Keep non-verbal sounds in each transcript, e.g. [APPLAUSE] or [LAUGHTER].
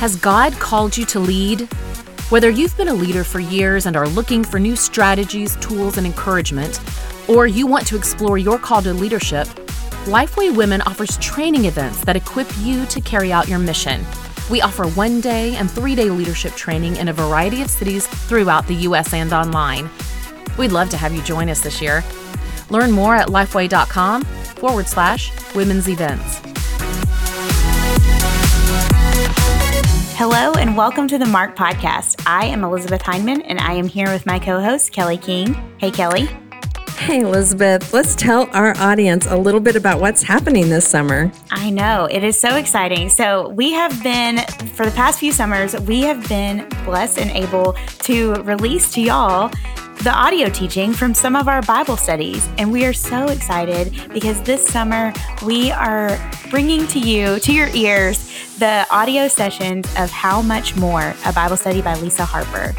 Has God called you to lead? Whether you've been a leader for years and are looking for new strategies, tools, and encouragement, or you want to explore your call to leadership, Lifeway Women offers training events that equip you to carry out your mission. We offer one day and three day leadership training in a variety of cities throughout the U.S. and online. We'd love to have you join us this year. Learn more at lifeway.com forward slash women's events. Hello and welcome to the MARKED Podcast. I am Elizabeth Hyndman and I am here with my co host, Kelly King. Hey, Kelly. Hey, Elizabeth, let's tell our audience a little bit about what's happening this summer. I know, it is so exciting. So, we have been, for the past few summers, we have been blessed and able to release to y'all the audio teaching from some of our Bible studies. And we are so excited because this summer we are bringing to you, to your ears, the audio sessions of How Much More, a Bible study by Lisa Harper.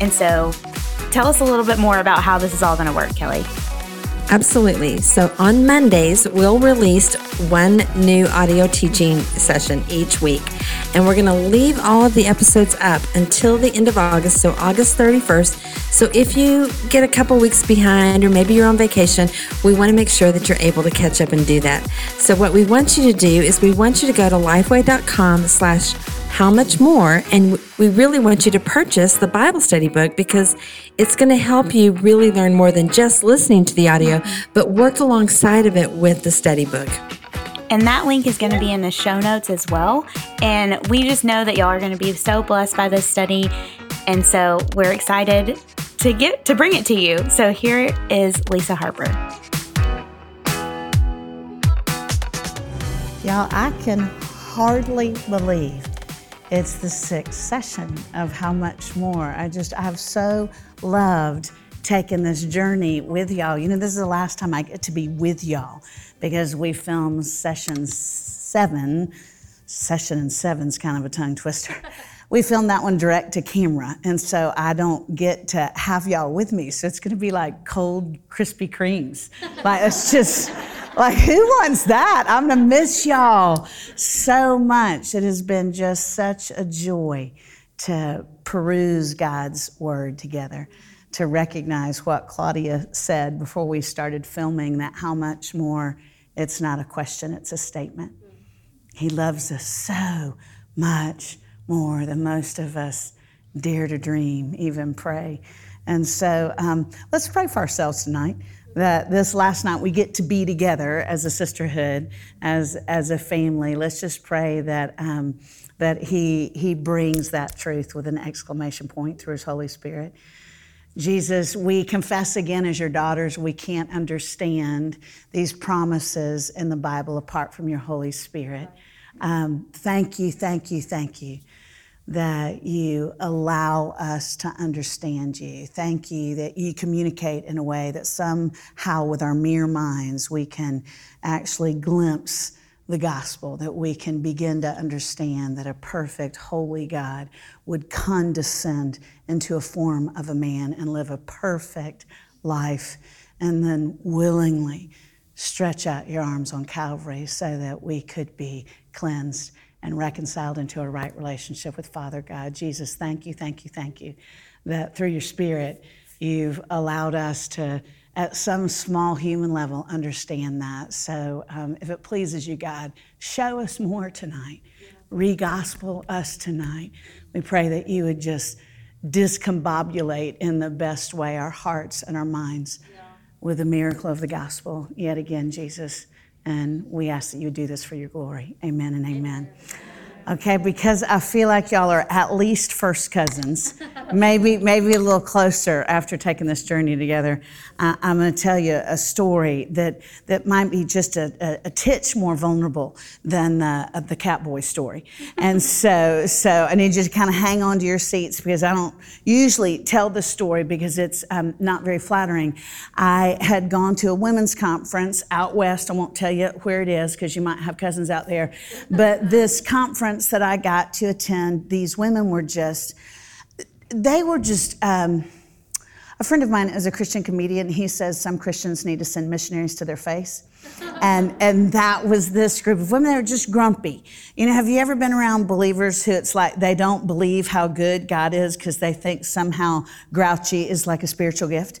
And so tell us a little bit more about how this is all going to work, Kelly. Absolutely. So on Mondays, we'll release one new audio teaching session each week. And we're going to leave all of the episodes up until the end of August, so August 31st. So if you get a couple weeks behind or maybe you're on vacation, we want to make sure that you're able to catch up and do that. So what we want you to do is we want you to go to lifeway.com slash how much more. And we really want you to purchase the Bible study book because it's going to help you really learn more than just listening to the audio, but work alongside of it with the study book. And that link is going to be in the show notes as well. And we just know that y'all are going to be so blessed by this study. And so we're excited to get to bring it to you. So here is Lisa Harper. Y'all, I can hardly believe it's the sixth session of How Much More. I just, I've so loved taking this journey with y'all. You know, this is the last time I get to be with y'all because we filmed session seven. Session and seven's kind of a tongue twister. [LAUGHS] we filmed that one direct to camera, and so I don't get to have y'all with me. So it's going to be like cold Krispy Kremes. Like it's just [LAUGHS] like, who wants that? I'm going to miss y'all so much. It has been just such a joy to peruse God's word together, to recognize what Claudia said before we started filming that how much more it's not a question, it's a statement. He loves us so much more than most of us dare to dream, even pray. And so um, let's pray for ourselves tonight that this last night we get to be together as a sisterhood, as as a family. Let's just pray that um, that he he brings that truth with an exclamation point through his Holy Spirit. Jesus, we confess again as your daughters, we can't understand these promises in the Bible apart from your Holy Spirit. Um, thank you, thank you, thank you that you allow us to understand you. Thank you that you communicate in a way that somehow, with our mere minds, we can actually glimpse the gospel, that we can begin to understand that a perfect, holy God would condescend into a form of a man and live a perfect life, and then willingly stretch out your arms on Calvary so that we could be cleansed and reconciled into a right relationship with Father God. Jesus, thank you, thank you, thank you that through your Spirit, you've allowed us to, at some small human level, understand that. So um, if it pleases you, God, show us more tonight. Re gospel us tonight. We pray that you would just discombobulate in the best way our hearts and our minds yeah. with the miracle of the gospel yet again, Jesus. And we ask that you do this for your glory. Amen and amen. Okay? Because I feel like y'all are at least first cousins, maybe maybe a little closer after taking this journey together. Uh, I'm going to tell you a story that that might be just a, a, a titch more vulnerable than the, the Catboy story, and [LAUGHS] so so I need you to kind of hang on to your seats because I don't usually tell the story because it's um, not very flattering. I had gone to a women's conference out west. I won't tell you where it is because you might have cousins out there, but this conference that I got to attend, these women were just, they were just, um, a friend of mine is a Christian comedian. He says some Christians need to send missionaries to their face and and that was this group of women. They were just grumpy. You know, have you ever been around believers who it's like they don't believe how good God is because they think somehow grouchy is like a spiritual gift,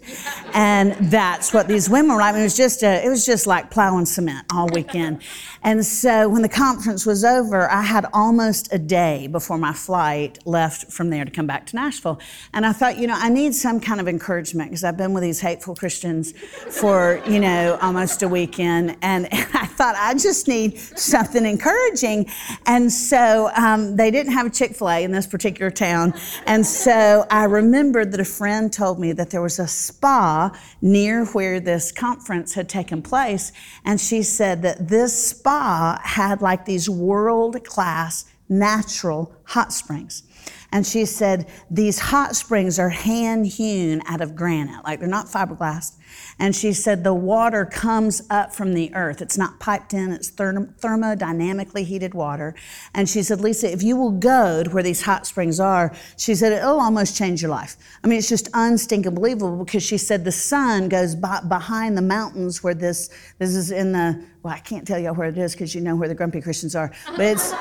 and that's what these women were like. I mean, it was just a, it was just like plowing cement all weekend. And so when the conference was over, I had almost a day before my flight left from there to come back to Nashville, and I thought, you know, I need some kind of encouragement because I've been with these hateful Christians for you know almost a weekend and, [LAUGHS] and I thought I just need something encouraging. And so um, they didn't have a Chick fil A in this particular town. And so I remembered that a friend told me that there was a spa near where this conference had taken place. And she said that this spa had like these world class natural hot springs. And she said, These hot springs are hand hewn out of granite, like they're not fiberglass. And she said, The water comes up from the earth. It's not piped in, it's therm- thermodynamically heated water. And she said, Lisa, if you will go to where these hot springs are, she said, it'll almost change your life. I mean, it's just unstinkable believable because she said the sun goes behind the mountains where this, this is in the, well, I can't tell you where it is because you know where the grumpy Christians are, but it's,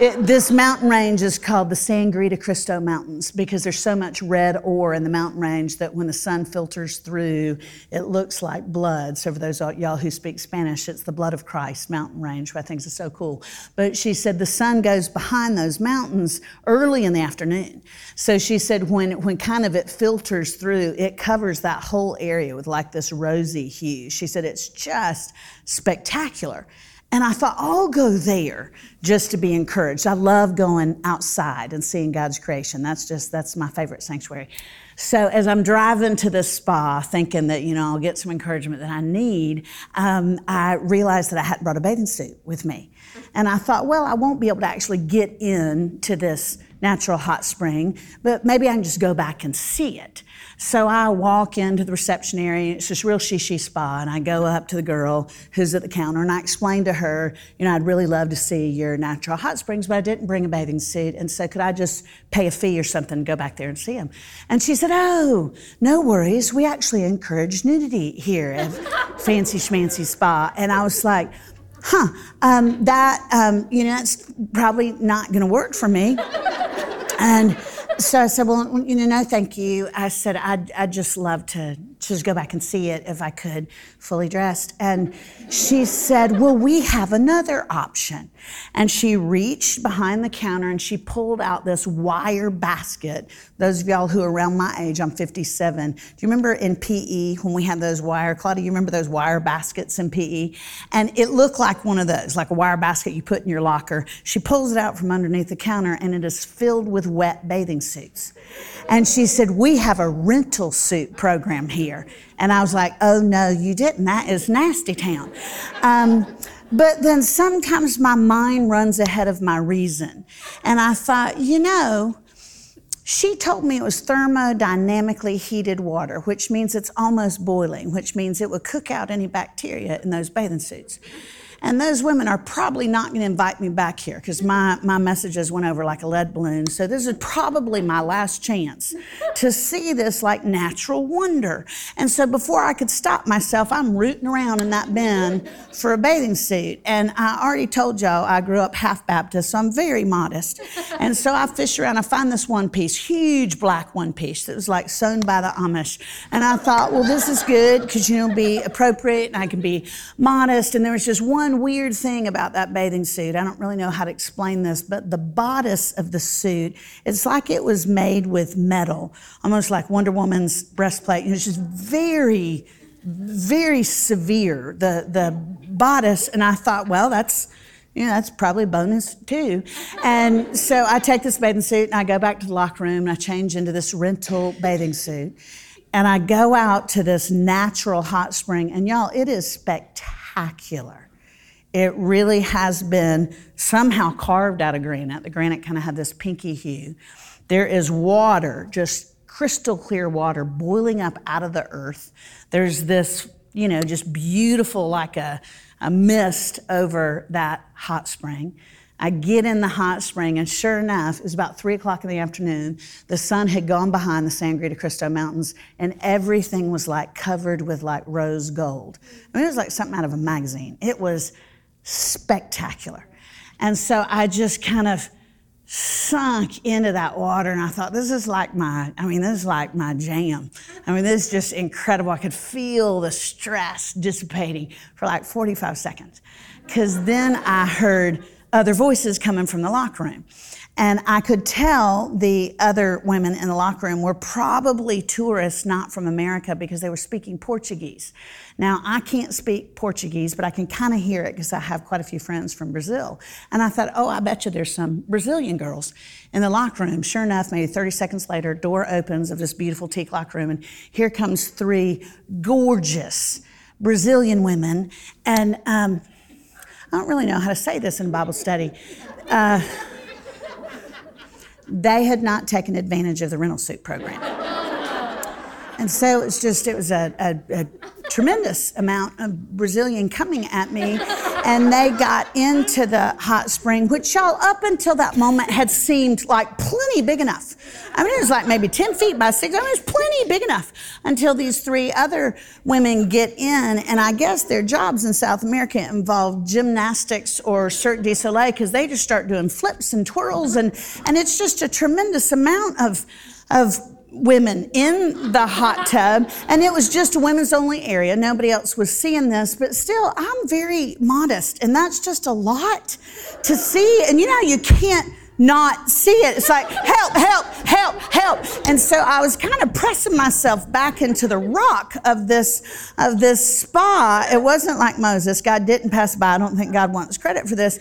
it, this mountain range is called the Sangre de Cristo Mountains because there's so much red ore in the mountain range that when the sun filters through, it looks like blood. So for those y'all who speak Spanish, it's the blood of Christ mountain range, where things are so cool. But she said the sun goes behind those mountains early in the afternoon. So she said when, when kind of it filters through, it covers that whole area with like this rosy hue. She said it's just spectacular. And I thought, I'll go there just to be encouraged. I love going outside and seeing God's creation. That's just, that's my favorite sanctuary. So as I'm driving to the spa, thinking that, you know, I'll get some encouragement that I need, um, I realized that I hadn't brought a bathing suit with me. And I thought, well, I won't be able to actually get in to this natural hot spring, but maybe I can just go back and see it. So I walk into the reception area. It's this real shishi spa, and I go up to the girl who's at the counter, and I explain to her, you know, I'd really love to see your natural hot springs, but I didn't bring a bathing suit, and so could I just pay a fee or something to go back there and see them? And she said, Oh, no worries. We actually encourage nudity here at [LAUGHS] Fancy Schmancy Spa, and I was like. Huh, um, that, um, you know, that's probably not going to work for me. [LAUGHS] and so I said, well, you know, no, thank you. I said, I'd, I'd just love to just go back and see it if I could, fully dressed. And she said, well, we have another option. And she reached behind the counter and she pulled out this wire basket. Those of y'all who are around my age, I'm 57. Do you remember in PE when we had those wire, Claudia, you remember those wire baskets in PE? And it looked like one of those, like a wire basket you put in your locker. She pulls it out from underneath the counter and it is filled with wet bathing suits. And she said, We have a rental suit program here. And I was like, Oh, no, you didn't. That is Nasty Town. Um, but then sometimes my mind runs ahead of my reason. And I thought, you know, she told me it was thermodynamically heated water, which means it's almost boiling, which means it would cook out any bacteria in those bathing suits. And those women are probably not going to invite me back here because my, my messages went over like a lead balloon. So this is probably my last chance to see this like natural wonder. And so before I could stop myself, I'm rooting around in that bin for a bathing suit. And I already told y'all I grew up half Baptist, so I'm very modest. And so I fish around, I find this one piece, huge black one piece that was like sewn by the Amish. And I thought, well, this is good because, you know, be appropriate and I can be modest. And there was just one one weird thing about that bathing suit. I don't really know how to explain this, but the bodice of the suit, it's like it was made with metal, almost like Wonder Woman's breastplate. It was just very, very severe, the, the bodice. And I thought, well, that's You know, that's probably bonus too. And so I take this bathing suit and I go back to the locker room and I change into this rental bathing suit. And I go out to this natural hot spring. And y'all, it is spectacular. It really has been somehow carved out of granite. The granite kind of had this pinky hue. There is water, just crystal clear water boiling up out of the earth. There's this, you know, just beautiful, like a, a mist over that hot spring. I get in the hot spring, and sure enough, it was about three o'clock in the afternoon. The sun had gone behind the Sangre de Cristo Mountains, and everything was like covered with like rose gold. I mean, it was like something out of a magazine. It was spectacular. And so I just kind of sunk into that water and I thought, this is like my, I mean, this is like my jam. I mean, this is just incredible. I could feel the stress dissipating for like 45 seconds. Because then I heard other voices coming from the locker room. And I could tell the other women in the locker room were probably tourists not from America because they were speaking Portuguese. Now, I can't speak Portuguese, but I can kind of hear it because I have quite a few friends from Brazil. And I thought, oh, I bet you there's some Brazilian girls in the locker room. Sure enough, maybe 30 seconds later, door opens of this beautiful teak locker room, and here comes three gorgeous Brazilian women. And um, I don't really know how to say this in Bible study. Uh, they had not taken advantage of the rental suit program. And so it was just, it was a, a, a tremendous amount of Brazilian coming at me. And they got into the hot spring, which y'all up until that moment had seemed like plenty big enough. I mean, it was like maybe 10 feet by six. I mean, it was plenty big enough until these three other women get in. And I guess their jobs in South America involve gymnastics or Cirque du Soleil because they just start doing flips and twirls. And, and it's just a tremendous amount of, of women in the hot tub, and it was just a women's only area. Nobody else was seeing this, but still, I'm very modest, and that's just a lot to see. And you know, you can't not see it. It's like, help, help, help, help. And so I was kind of pressing myself back into the rock of this, of this spa. It wasn't like Moses. God didn't pass by. I don't think God wants credit for this.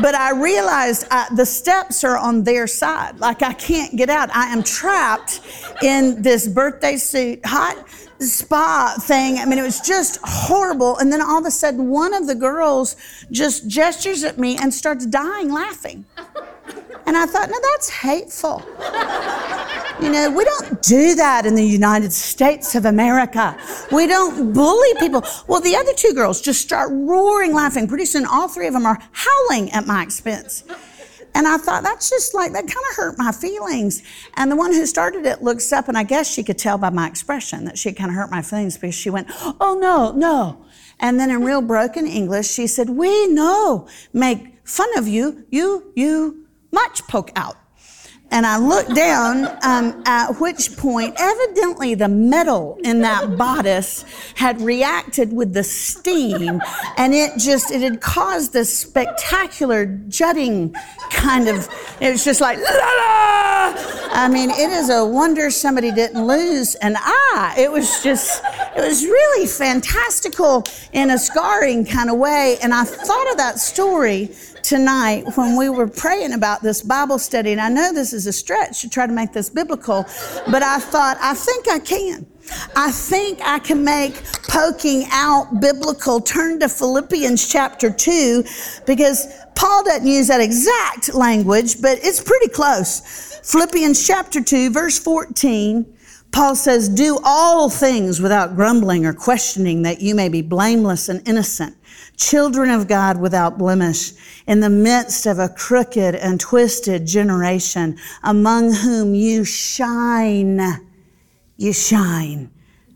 But I realized I, uh, the steps are on their side. Like I can't get out. I am trapped in this birthday suit, hot spa thing. I mean, it was just horrible. And then all of a sudden, one of the girls just gestures at me and starts dying laughing. And I thought, no, that's hateful. You know, we don't do that in the United States of America. We don't bully people. Well, the other two girls just start roaring laughing. Pretty soon, all three of them are howling at my expense. And I thought, that's just like, that kind of hurt my feelings. And the one who started it looks up, and I guess she could tell by my expression that she kind of hurt my feelings because she went, oh, no, no. And then in real broken English, she said, we know, make fun of you, you, you, much poke out. And I looked down, um, at which point, evidently the metal in that bodice had reacted with the steam, and it just, it had caused this spectacular jutting kind of, it was just like, la la! I mean, it is a wonder somebody didn't lose an eye. It was just, it was really fantastical in a scarring kind of way. And I thought of that story tonight when we were praying about this Bible study, and I know this is a stretch to try to make this biblical, but I thought, I think I can. I think I can make poking out biblical. Turn to Philippians chapter 2 because Paul doesn't use that exact language, but it's pretty close. Philippians chapter 2, verse 14. Paul says, Do all things without grumbling or questioning, that you may be blameless and innocent, children of God without blemish, in the midst of a crooked and twisted generation, among whom you shine. You shine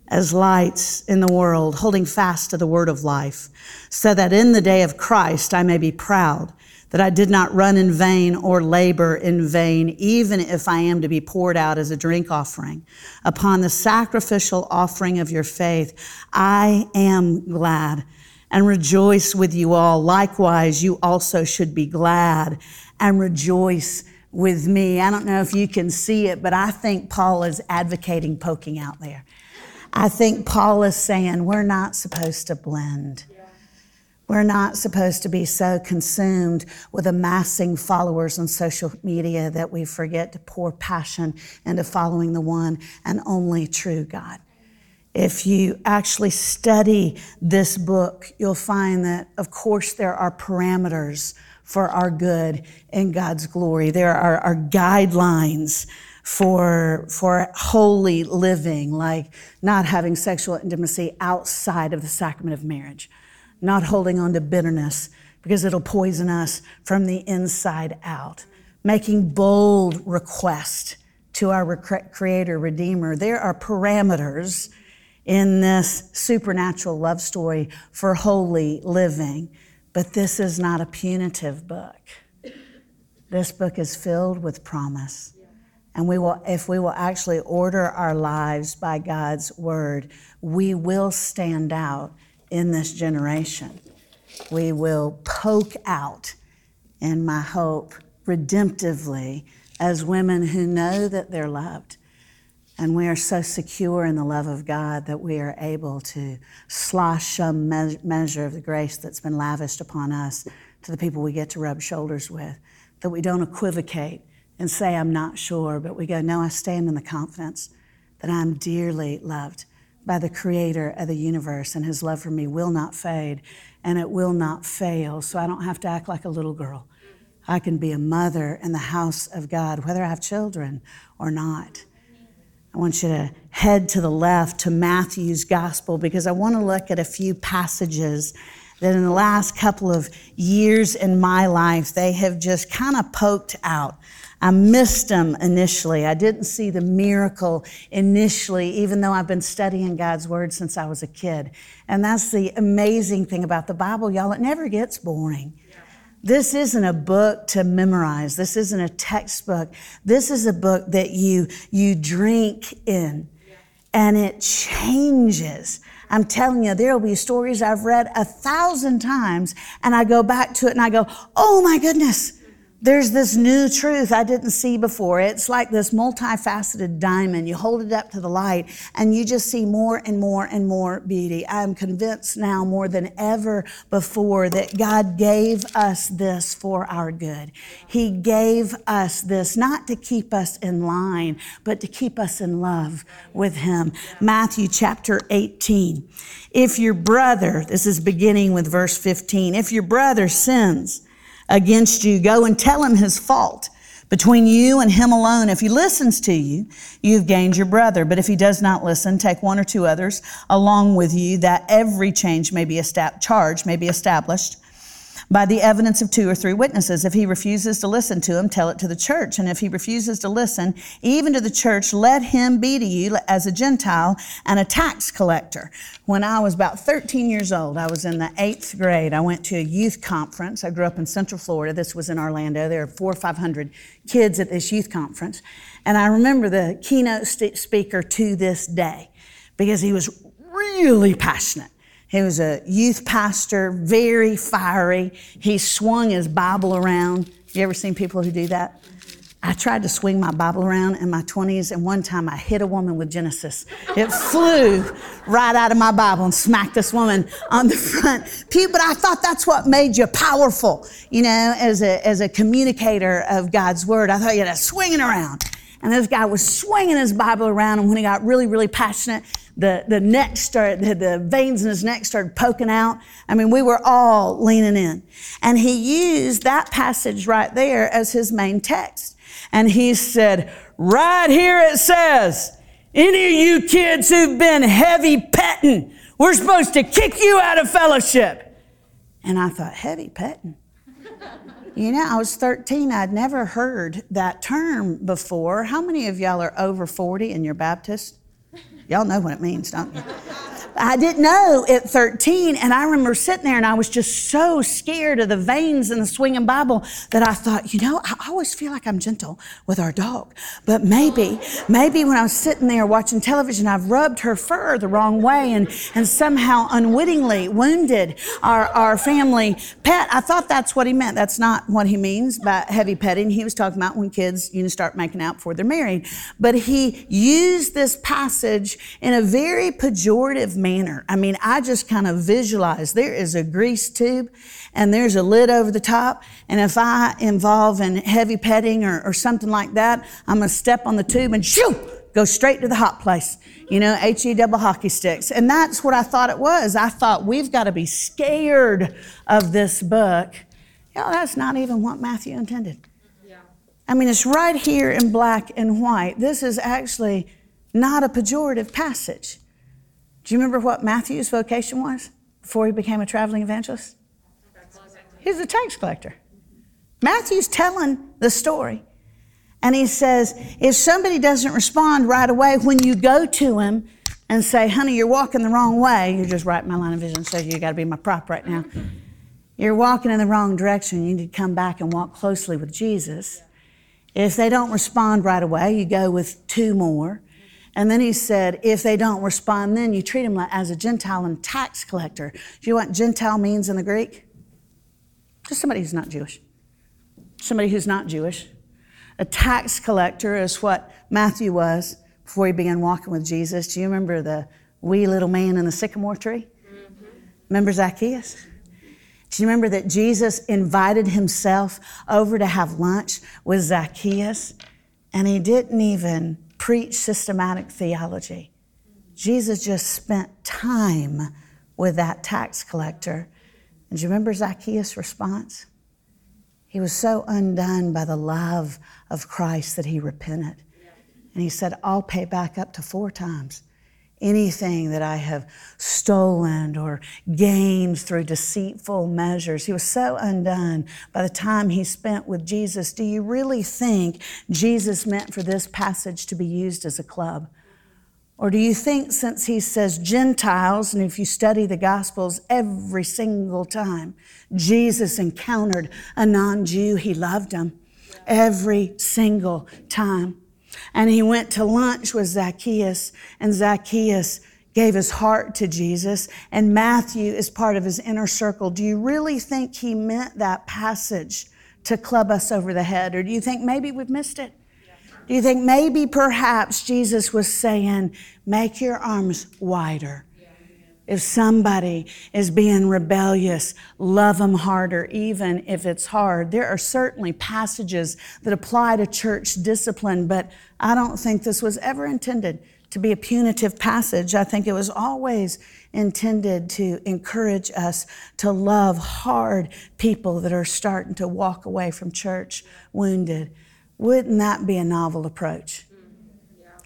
as lights in the world, holding fast to the word of life, so that in the day of Christ I may be proud that I did not run in vain or labor in vain, even if I am to be poured out as a drink offering. Upon the sacrificial offering of your faith, I am glad and rejoice with you all. Likewise, you also should be glad and rejoice with me. I don't know if you can see it, but I think Paul is advocating poking out there. I think Paul is saying we're not supposed to blend. We're not supposed to be so consumed with amassing followers on social media that we forget to pour passion into following the one and only true God. If you actually study this book, you'll find that, of course, there are parameters for our good in God's glory. There are, are guidelines for, for holy living, like not having sexual intimacy outside of the sacrament of marriage not holding on to bitterness because it'll poison us from the inside out. Making bold requests to our creator, redeemer. There are parameters in this supernatural love story for holy living, but this is not a punitive book. This book is filled with promise. And we will, if we will actually order our lives by God's word, we will stand out in this generation. We will poke out, in my hope, redemptively as women who know that they're loved. And we are so secure in the love of God that we are able to slosh some me- measure of the grace that's been lavished upon us to the people we get to rub shoulders with. That we don't equivocate and say, I'm not sure, but we go, No, I stand in the confidence that I'm dearly loved by the creator of the universe, and his love for me will not fade and it will not fail. So I don't have to act like a little girl. I can be a mother in the house of God, whether I have children or not. I want you to head to the left to Matthew's gospel because I want to look at a few passages that in the last couple of years in my life, they have just kind of poked out I missed them initially. I didn't see the miracle initially, even though I've been studying God's Word since I was a kid. And that's the amazing thing about the Bible, y'all. It never gets boring. This isn't a book to memorize. This isn't a textbook. This is a book that you, you drink in and it changes. I'm telling you, there will be stories I've read a thousand times and I go back to it and I go, oh my goodness, there's this new truth I didn't see before. It's like this multifaceted diamond. You hold it up to the light and you just see more and more and more beauty. I'm convinced now more than ever before that God gave us this for our good. He gave us this not to keep us in line, but to keep us in love with Him. Matthew chapter 18. If your brother, this is beginning with verse 15, if your brother sins, against you, go and tell him his fault between you and him alone. If he listens to you, you've gained your brother. But if he does not listen, take one or two others along with you, that every change may be established, charge may be established by the evidence of two or three witnesses. If he refuses to listen to him, tell it to the church. And if he refuses to listen, even to the church, let him be to you as a Gentile and a tax collector. When I was about 13 years old, I was in the eighth grade. I went to a youth conference. I grew up in Central Florida. This was in Orlando. There were four or 500 kids at this youth conference. And I remember the keynote speaker to this day because he was really passionate. He was a youth pastor, very fiery. He swung his Bible around. You ever seen people who do that? I tried to swing my Bible around in my 20s, and one time I hit a woman with Genesis. It flew right out of my Bible and smacked this woman on the [LAUGHS] front pew. But I thought that's what made you powerful, you know, as a, as a communicator of God's word. I thought you had to swing it around. And this guy was swinging his Bible around, and when he got really, really passionate, the, the neck started, the, the veins in his neck started poking out. I mean, we were all leaning in. And he used that passage right there as his main text. And he said, right here it says, any of you kids who've been heavy petting, we're supposed to kick you out of fellowship. And I thought, heavy petting? You know, I was 13. I'd never heard that term before. How many of y'all are over 40 and you're Baptist? Y'all know what it means, don't you? I didn't know at 13, and I remember sitting there and I was just so scared of the veins and the swinging Bible that I thought, you know, I always feel like I'm gentle with our dog. But maybe, maybe when I was sitting there watching television, I've rubbed her fur the wrong way and, and somehow unwittingly wounded our, our family pet. I thought that's what he meant. That's not what he means by heavy petting. He was talking about when kids, you know, start making out before they're married. But he used this passage in a very pejorative manner. I mean, I just kind of visualize there is a grease tube and there's a lid over the top. And if I involve in heavy petting or, or something like that, I'm going to step on the tube and shoo, go straight to the hot place. You know, HE double hockey sticks. And that's what I thought it was. I thought we've got to be scared of this book. You know, that's not even what Matthew intended. I mean, it's right here in black and white. This is actually not a pejorative passage. Do you remember what Matthew's vocation was before he became a traveling evangelist? He's a tax collector. Matthew's telling the story. And he says, if somebody doesn't respond right away when you go to him and say, honey, you're walking the wrong way, you're just right in my line of vision, so you got to be my prop right now. You're walking in the wrong direction. You need to come back and walk closely with Jesus. If they don't respond right away, you go with two more. And then he said, if they don't respond, then you treat them like as a Gentile and tax collector. Do you know what Gentile means in the Greek? Just somebody who's not Jewish. Somebody who's not Jewish. A tax collector is what Matthew was before he began walking with Jesus. Do you remember the wee little man in the sycamore tree? Mm-hmm. Remember Zacchaeus? Do you remember that Jesus invited himself over to have lunch with Zacchaeus? And he didn't even preach systematic theology. Jesus just spent time with that tax collector. And do you remember Zacchaeus' response? He was so undone by the love of Christ that he repented. And he said, I'll pay back up to four times anything that I have stolen or gained through deceitful measures. He was so undone by the time he spent with Jesus. Do you really think Jesus meant for this passage to be used as a club? Or do you think, since he says Gentiles, and if you study the Gospels every single time, Jesus encountered a non Jew, he loved him every single time? And he went to lunch with Zacchaeus, and Zacchaeus gave his heart to Jesus, and Matthew is part of his inner circle. Do you really think he meant that passage to club us over the head, or do you think maybe we've missed it? Do you think maybe perhaps Jesus was saying, make your arms wider? If somebody is being rebellious, love them harder, even if it's hard. There are certainly passages that apply to church discipline, but I don't think this was ever intended to be a punitive passage. I think it was always intended to encourage us to love hard people that are starting to walk away from church wounded. Wouldn't that be a novel approach?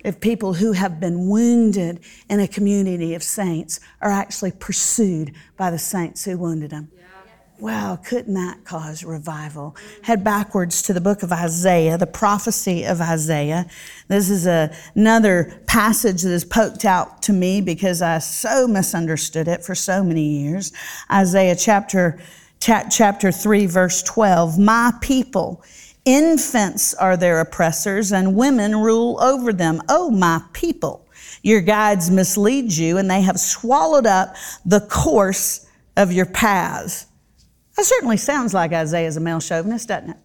If people who have been wounded in a community of saints are actually pursued by the saints who wounded them. Wow, couldn't that cause revival? Head backwards to the book of Isaiah, the prophecy of Isaiah. This is a, another passage that is poked out to me because I so misunderstood it for so many years. Isaiah chapter, chapter 3, verse 12. My people, Infants are their oppressors, and women rule over them. Oh, my people, your guides mislead you, and they have swallowed up the course of your paths. That certainly sounds like Isaiah's a male chauvinist, doesn't it?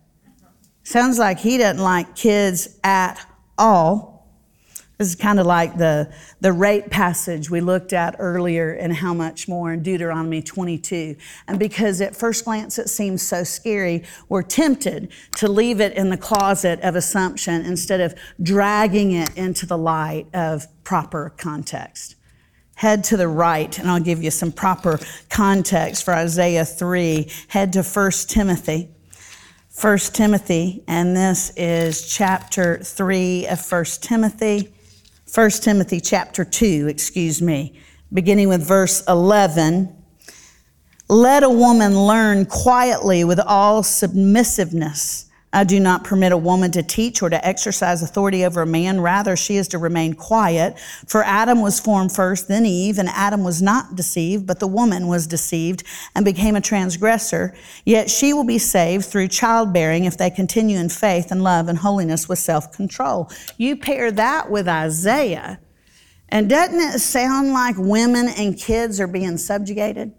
Sounds like he doesn't like kids at all. This is kind of like the, the rape passage we looked at earlier and how much more in Deuteronomy 22. And because at first glance it seems so scary, we're tempted to leave it in the closet of assumption instead of dragging it into the light of proper context. Head to the right, and I'll give you some proper context for Isaiah 3. Head to 1 Timothy. 1 Timothy, and this is chapter 3 of 1 Timothy. 1 Timothy chapter 2, excuse me, beginning with verse 11. Let a woman learn quietly with all submissiveness. I do not permit a woman to teach or to exercise authority over a man. Rather, she is to remain quiet. For Adam was formed first, then Eve, and Adam was not deceived, but the woman was deceived and became a transgressor. Yet she will be saved through childbearing if they continue in faith and love and holiness with self control. You pair that with Isaiah, and doesn't it sound like women and kids are being subjugated?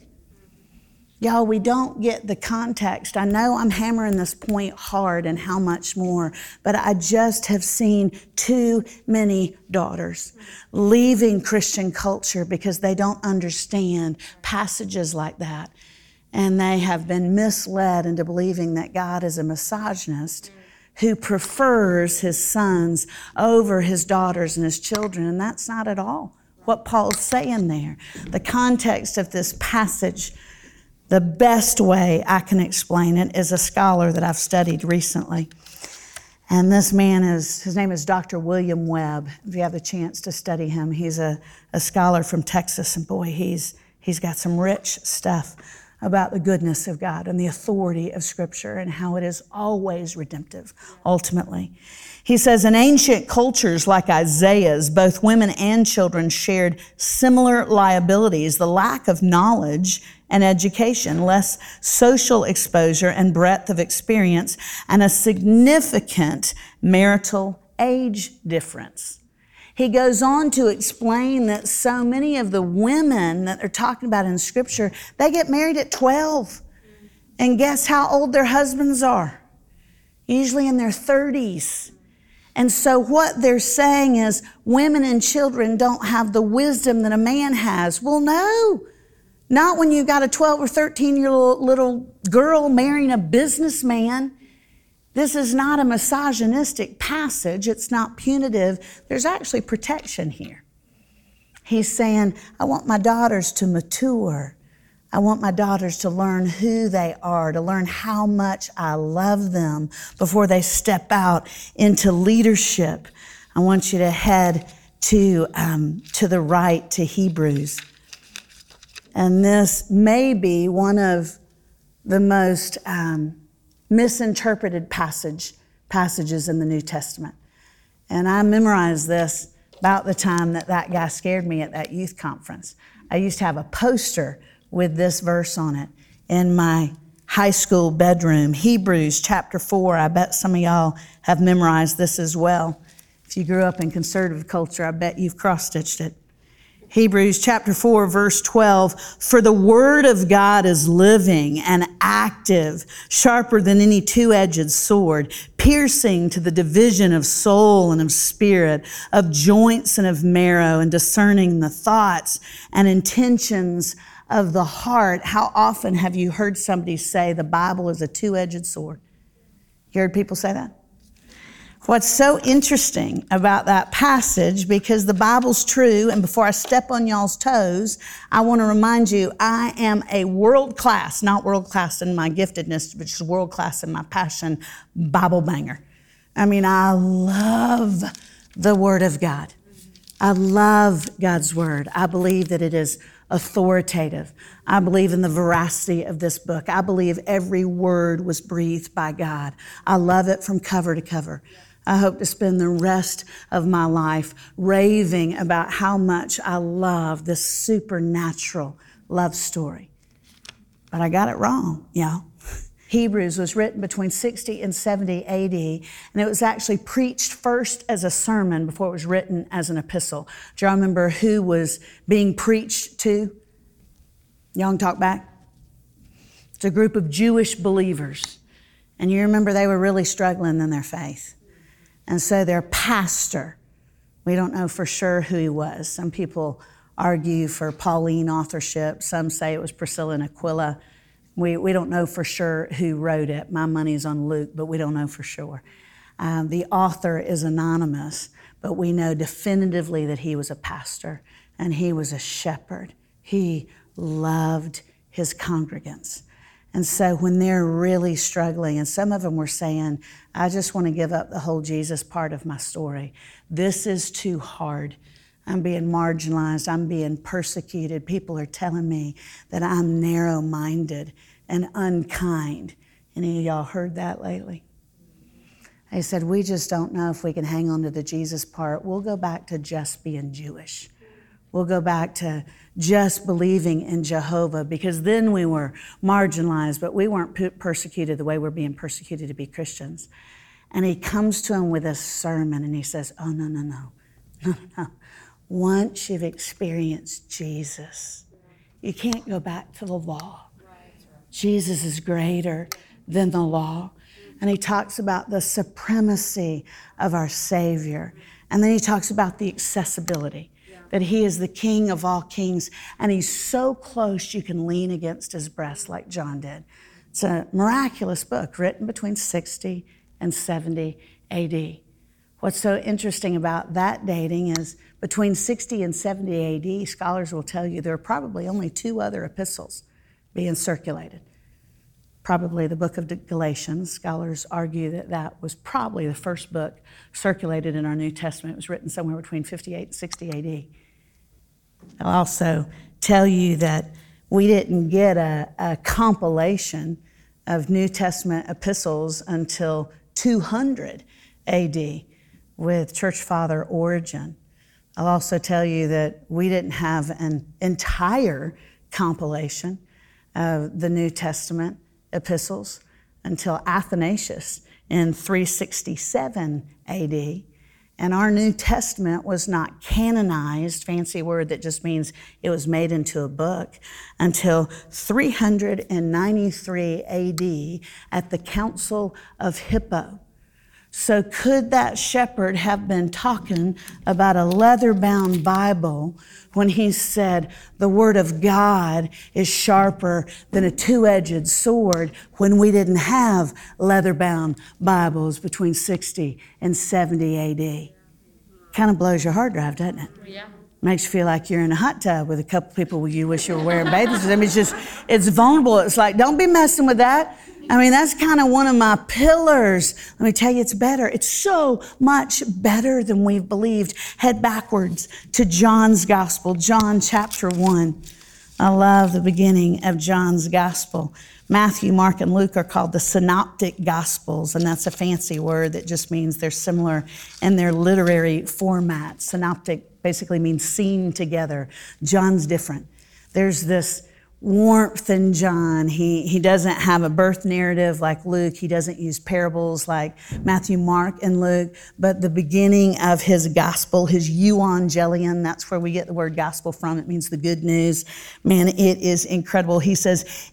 Y'all, we don't get the context. I know I'm hammering this point hard and how much more, but I just have seen too many daughters leaving Christian culture because they don't understand passages like that. And they have been misled into believing that God is a misogynist who prefers his sons over his daughters and his children. And that's not at all what Paul's saying there. The context of this passage the best way I can explain it is a scholar that I've studied recently. And this man is, his name is Dr. William Webb. If you have the chance to study him, he's a, a scholar from Texas, and boy, he's, he's got some rich stuff about the goodness of God and the authority of Scripture and how it is always redemptive, ultimately. He says, in ancient cultures like Isaiah's, both women and children shared similar liabilities the lack of knowledge and education, less social exposure and breadth of experience, and a significant marital age difference. He goes on to explain that so many of the women that they're talking about in Scripture, they get married at 12. And guess how old their husbands are? Usually in their 30s. And so what they're saying is women and children don't have the wisdom that a man has. Well, no. Not when you've got a 12 or 13 year old little girl marrying a businessman. This is not a misogynistic passage. It's not punitive. There's actually protection here. He's saying, I want my daughters to mature. I want my daughters to learn who they are, to learn how much I love them before they step out into leadership. I want you to head to, um, to the right to Hebrews. And this may be one of the most um, misinterpreted passage, passages in the New Testament. And I memorized this about the time that that guy scared me at that youth conference. I used to have a poster with this verse on it in my high school bedroom. Hebrews chapter 4. I bet some of y'all have memorized this as well. If you grew up in conservative culture, I bet you've cross stitched it. Hebrews chapter 4, verse 12. For the word of God is living and active, sharper than any two edged sword, piercing to the division of soul and of spirit, of joints and of marrow, and discerning the thoughts and intentions of the heart. How often have you heard somebody say the Bible is a two edged sword? You heard people say that? What's so interesting about that passage, because the Bible's true, and before I step on y'all's toes, I want to remind you I am a world class, not world class in my giftedness, but just world class in my passion, Bible banger. I mean, I love the Word of God. I love God's Word. I believe that it is authoritative. I believe in the veracity of this book. I believe every word was breathed by God. I love it from cover to cover. I hope to spend the rest of my life raving about how much I love this supernatural love story. But I got it wrong, y'all. [LAUGHS] Hebrews was written between 60 and 70 AD, and it was actually preached first as a sermon before it was written as an epistle. Do y'all remember who was being preached to? Y'all can talk back? It's a group of Jewish believers. And you remember they were really struggling in their faith. And so their pastor, we don't know for sure who he was. Some people argue for Pauline authorship, some say it was Priscilla and Aquila. We, we don't know for sure who wrote it. My money's on Luke, but we don't know for sure. Um, the author is anonymous, but we know definitively that he was a pastor and he was a shepherd. He loved his congregants. And so when they're really struggling, and some of them were saying, I just want to give up the whole Jesus part of my story. This is too hard. I'm being marginalized. I'm being persecuted. People are telling me that I'm narrow minded and unkind. Any of y'all heard that lately? They said, We just don't know if we can hang on to the Jesus part. We'll go back to just being Jewish. We'll go back to just believing in Jehovah because then we were marginalized, but we weren't persecuted the way we're being persecuted to be Christians. And he comes to him with a sermon and he says, Oh, no, no, no, no, no. Once you've experienced Jesus, you can't go back to the law. Jesus is greater than the law. And he talks about the supremacy of our Savior. And then he talks about the accessibility that he is the king of all kings and he's so close you can lean against his breast like John did. It's a miraculous book written between 60 and 70 AD. What's so interesting about that dating is between 60 and 70 AD, scholars will tell you there are probably only two other epistles being circulated. Probably the book of Galatians. Scholars argue that that was probably the first book circulated in our New Testament. It was written somewhere between 58 and 60 AD. I'll also tell you that we didn't get a, a compilation of New Testament epistles until 200 AD with Church Father Origen. I'll also tell you that we didn't have an entire compilation of the New Testament epistles until Athanasius in 367 AD. And our New Testament was not canonized, fancy word that just means it was made into a book, until 393 AD at the Council of Hippo. So, could that shepherd have been talking about a leather bound Bible when he said, The Word of God is sharper than a two edged sword when we didn't have leather bound Bibles between 60 and 70 AD? Kind of blows your hard drive, doesn't it? Yeah. Makes you feel like you're in a hot tub with a couple people you wish you were wearing bathing suits. I mean, it's just, it's vulnerable. It's like, don't be messing with that. I mean, that's kind of one of my pillars. Let me tell you, it's better. It's so much better than we've believed. Head backwards to John's Gospel, John chapter 1. I love the beginning of John's Gospel. Matthew, Mark, and Luke are called the synoptic gospels, and that's a fancy word that just means they're similar in their literary format. Synoptic basically means seen together. John's different. There's this warmth in John. He, he doesn't have a birth narrative like Luke. He doesn't use parables like Matthew, Mark, and Luke. But the beginning of his gospel, his euangelion, that's where we get the word gospel from. It means the good news. Man, it is incredible. He says,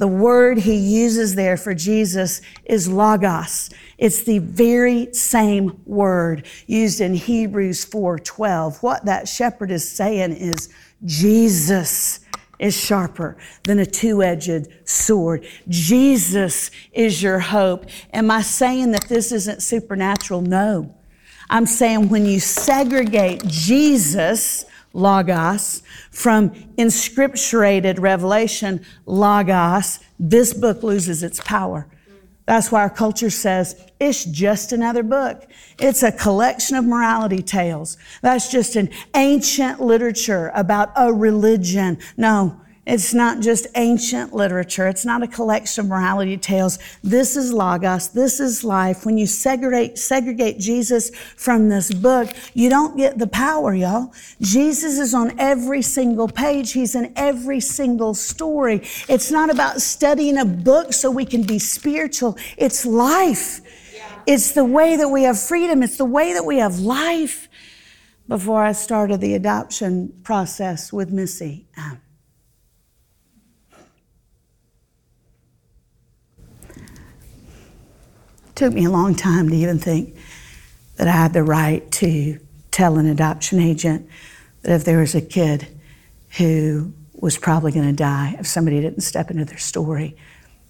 The word he uses there for Jesus is logos. It's the very same word used in Hebrews 4:12. What that shepherd is saying is Jesus is sharper than a two-edged sword. Jesus is your hope. Am I saying that this isn't supernatural? No. I'm saying when you segregate Jesus logos, from inscripturated revelation, logos, this book loses its power. That's why our culture says it's just another book. It's a collection of morality tales. That's just an ancient literature about a religion. No, it's not just ancient literature. It's not a collection of morality tales. This is Logos. This is life. When you segregate, segregate Jesus from this book, you don't get the power, y'all. Jesus is on every single page. He's in every single story. It's not about studying a book so we can be spiritual. It's life. It's the way that we have freedom. It's the way that we have life. Before I started the adoption process with Missy, um, took me a long time to even think that I had the right to tell an adoption agent that if there was a kid who was probably going to die if somebody didn't step into their story,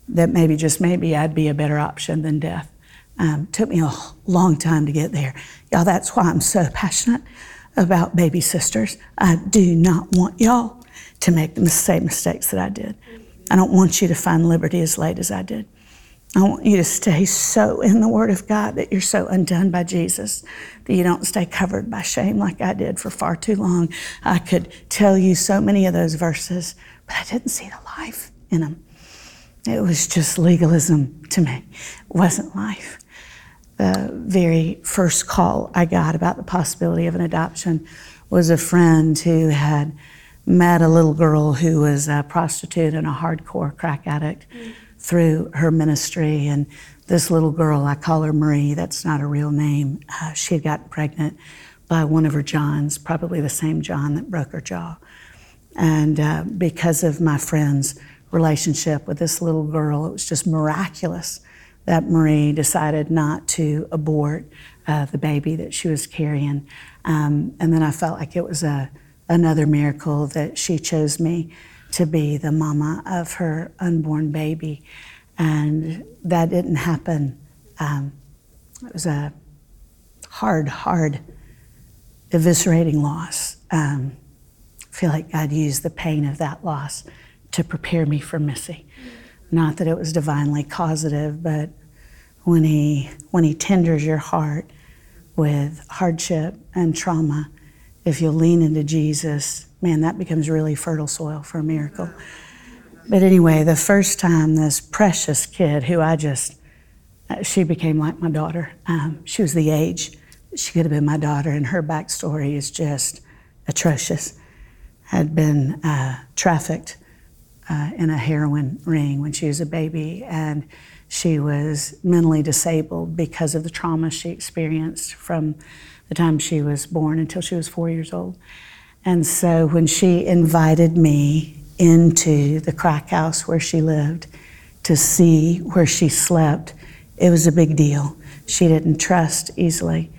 that maybe just maybe I'd be a better option than death. Um, took me a long time to get there. Y'all, that's why I'm so passionate about baby sisters. I do not want y'all to make the same mistakes that I did. I don't want you to find liberty as late as I did. I want you to stay so in the Word of God that you're so undone by Jesus that you don't stay covered by shame like I did for far too long. I could tell you so many of those verses, but I didn't see the life in them. It was just legalism to me, it wasn't life. The very first call I got about the possibility of an adoption was a friend who had met a little girl who was a prostitute and a hardcore crack addict mm. Through her ministry. And this little girl, I call her Marie, that's not a real name, uh, she had gotten pregnant by one of her Johns, probably the same John that broke her jaw. And uh, because of my friend's relationship with this little girl, it was just miraculous that Marie decided not to abort uh, the baby that she was carrying. Um, and then I felt like it was a, another miracle that she chose me to be the mama of her unborn baby. And that didn't happen. Um, it was a hard, hard, eviscerating loss. Um, I feel like God used the pain of that loss to prepare me for Missy. Not that it was divinely causative, but when he when he tenders your heart with hardship and trauma, if you lean into Jesus, man, that becomes really fertile soil for a miracle. But anyway, the first time this precious kid, who I just, uh, she became like my daughter. Um, she was the age. She could have been my daughter, and her backstory is just atrocious. Had been uh, trafficked uh, in a heroin ring when she was a baby, and she was mentally disabled because of the trauma she experienced from the time she was born until she was four years old. And so when she invited me into the crack house where she lived to see where she slept, it was a big deal. She didn't trust easily.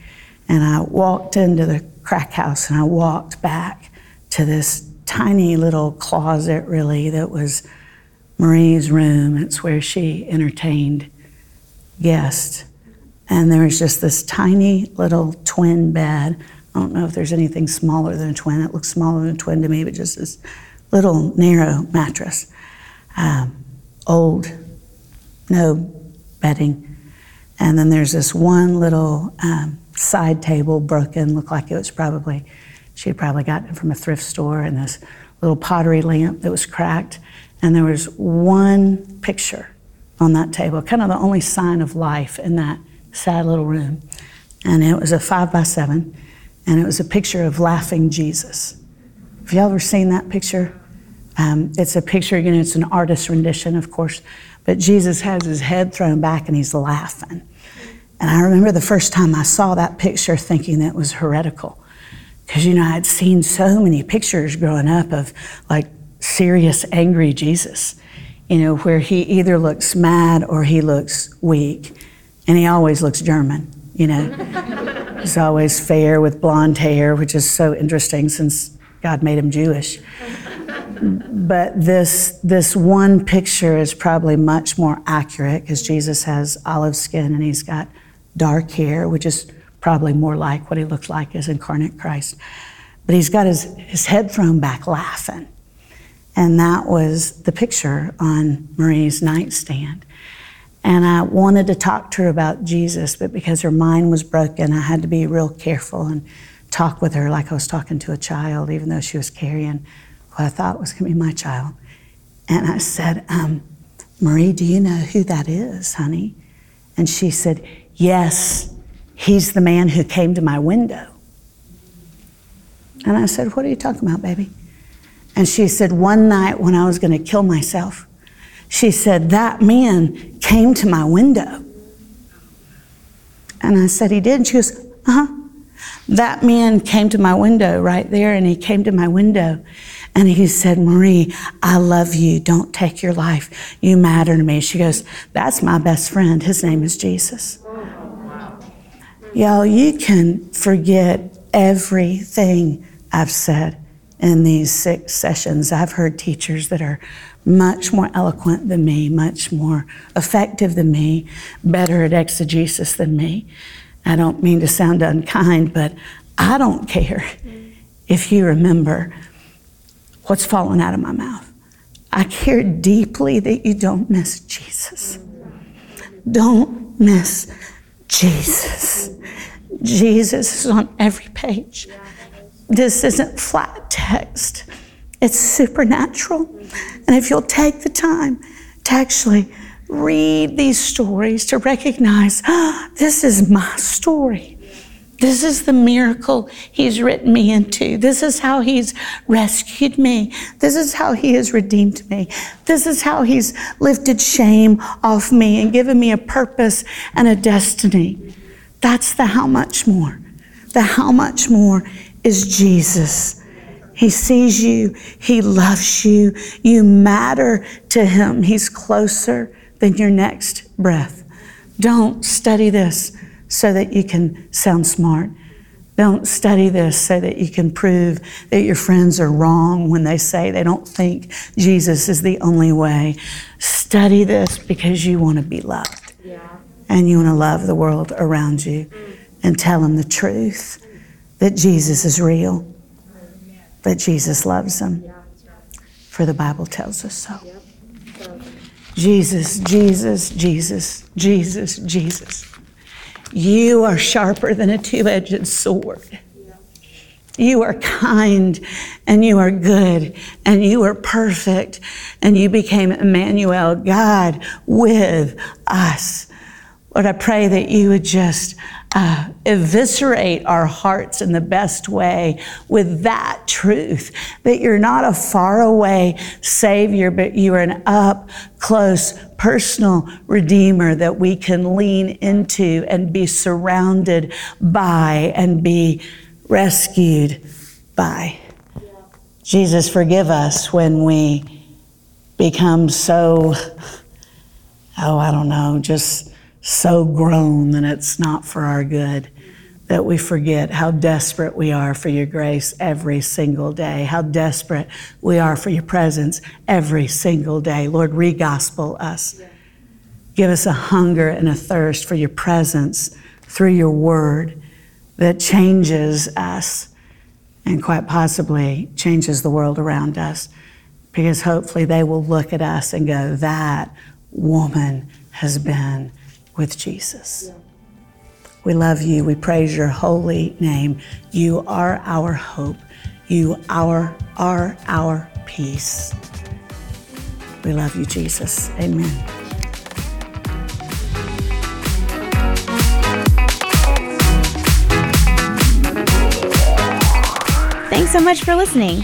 And I walked into the crack house and I walked back to this tiny little closet, really, that was Marie's room. It's where she entertained guests. And there was just this tiny little twin bed. I don't know if there's anything smaller than a twin. It looks smaller than a twin to me, but just this little narrow mattress. Um, old, no bedding. And then there's this one little um, side table broken, looked like it was probably, she had probably gotten it from a thrift store, and this little pottery lamp that was cracked. And there was one picture on that table, kind of the only sign of life in that sad little room. And it was a five by seven, and it was a picture of laughing Jesus. Have y'all ever seen that picture? Um, it's a picture, you know, it's an artist's rendition, of course, but Jesus has his head thrown back and he's laughing. And I remember the first time I saw that picture thinking that was heretical. Because, you know, I'd seen so many pictures growing up of like serious, angry Jesus, you know, where he either looks mad or he looks weak. And he always looks German, you know. [LAUGHS] He's always fair with blonde hair, which is so interesting since God made him Jewish. But this, this one picture is probably much more accurate because Jesus has olive skin and he's got dark hair, which is probably more like what he looked like as incarnate Christ. But he's got his, his head thrown back laughing. And that was the picture on Marie's nightstand. And I wanted to talk to her about Jesus, but because her mind was broken, I had to be real careful and talk with her like I was talking to a child, even though she was carrying what I thought was going to be my child. And I said, um, Marie, do you know who that is, honey? And she said, Yes, he's the man who came to my window. And I said, What are you talking about, baby? And she said, One night when I was going to kill myself, she said, That man came to my window. And I said, He did? And she goes, Uh huh. That man came to my window right there, and he came to my window. And he said, Marie, I love you. Don't take your life. You matter to me. She goes, That's my best friend. His name is Jesus. Y'all, you can forget everything I've said in these six sessions. I've heard teachers that are much more eloquent than me, much more effective than me, better at exegesis than me. I don't mean to sound unkind, but I don't care mm. if you remember what's fallen out of my mouth. I care deeply that you don't miss Jesus. Don't miss Jesus. Jesus is on every page. This isn't flat text, it's supernatural. And if you'll take the time to actually read these stories, to recognize oh, this is my story. This is the miracle He's written me into. This is how He's rescued me. This is how He has redeemed me. This is how He's lifted shame off me and given me a purpose and a destiny. That's the how much more. The how much more is Jesus. He sees you, He loves you, you matter to Him. He's closer than your next breath. Don't study this so that you can sound smart. Don't study this so that you can prove that your friends are wrong when they say they don't think Jesus is the only way. Study this because you want to be loved. Yeah. And you want to love the world around you and tell them the truth that Jesus is real, that Jesus loves them. For the Bible tells us so. Jesus, Jesus, Jesus, Jesus, Jesus. You are sharper than a two edged sword. You are kind and you are good and you are perfect and you became Emmanuel, God with us. Lord, I pray that you would just uh, eviscerate our hearts in the best way with that truth that you're not a faraway Savior, but you are an up close, personal Redeemer that we can lean into and be surrounded by and be rescued by. Jesus, forgive us when we become so, oh, I don't know, just so grown that it's not for our good, that we forget how desperate we are for your grace every single day, how desperate we are for your presence every single day. Lord, re gospel us. Give us a hunger and a thirst for your presence through your word that changes us and quite possibly changes the world around us. Because hopefully they will look at us and go, that woman has been with Jesus. We love you. We praise your holy name. You are our hope. You are, are our peace. We love you, Jesus. Amen. Thanks so much for listening.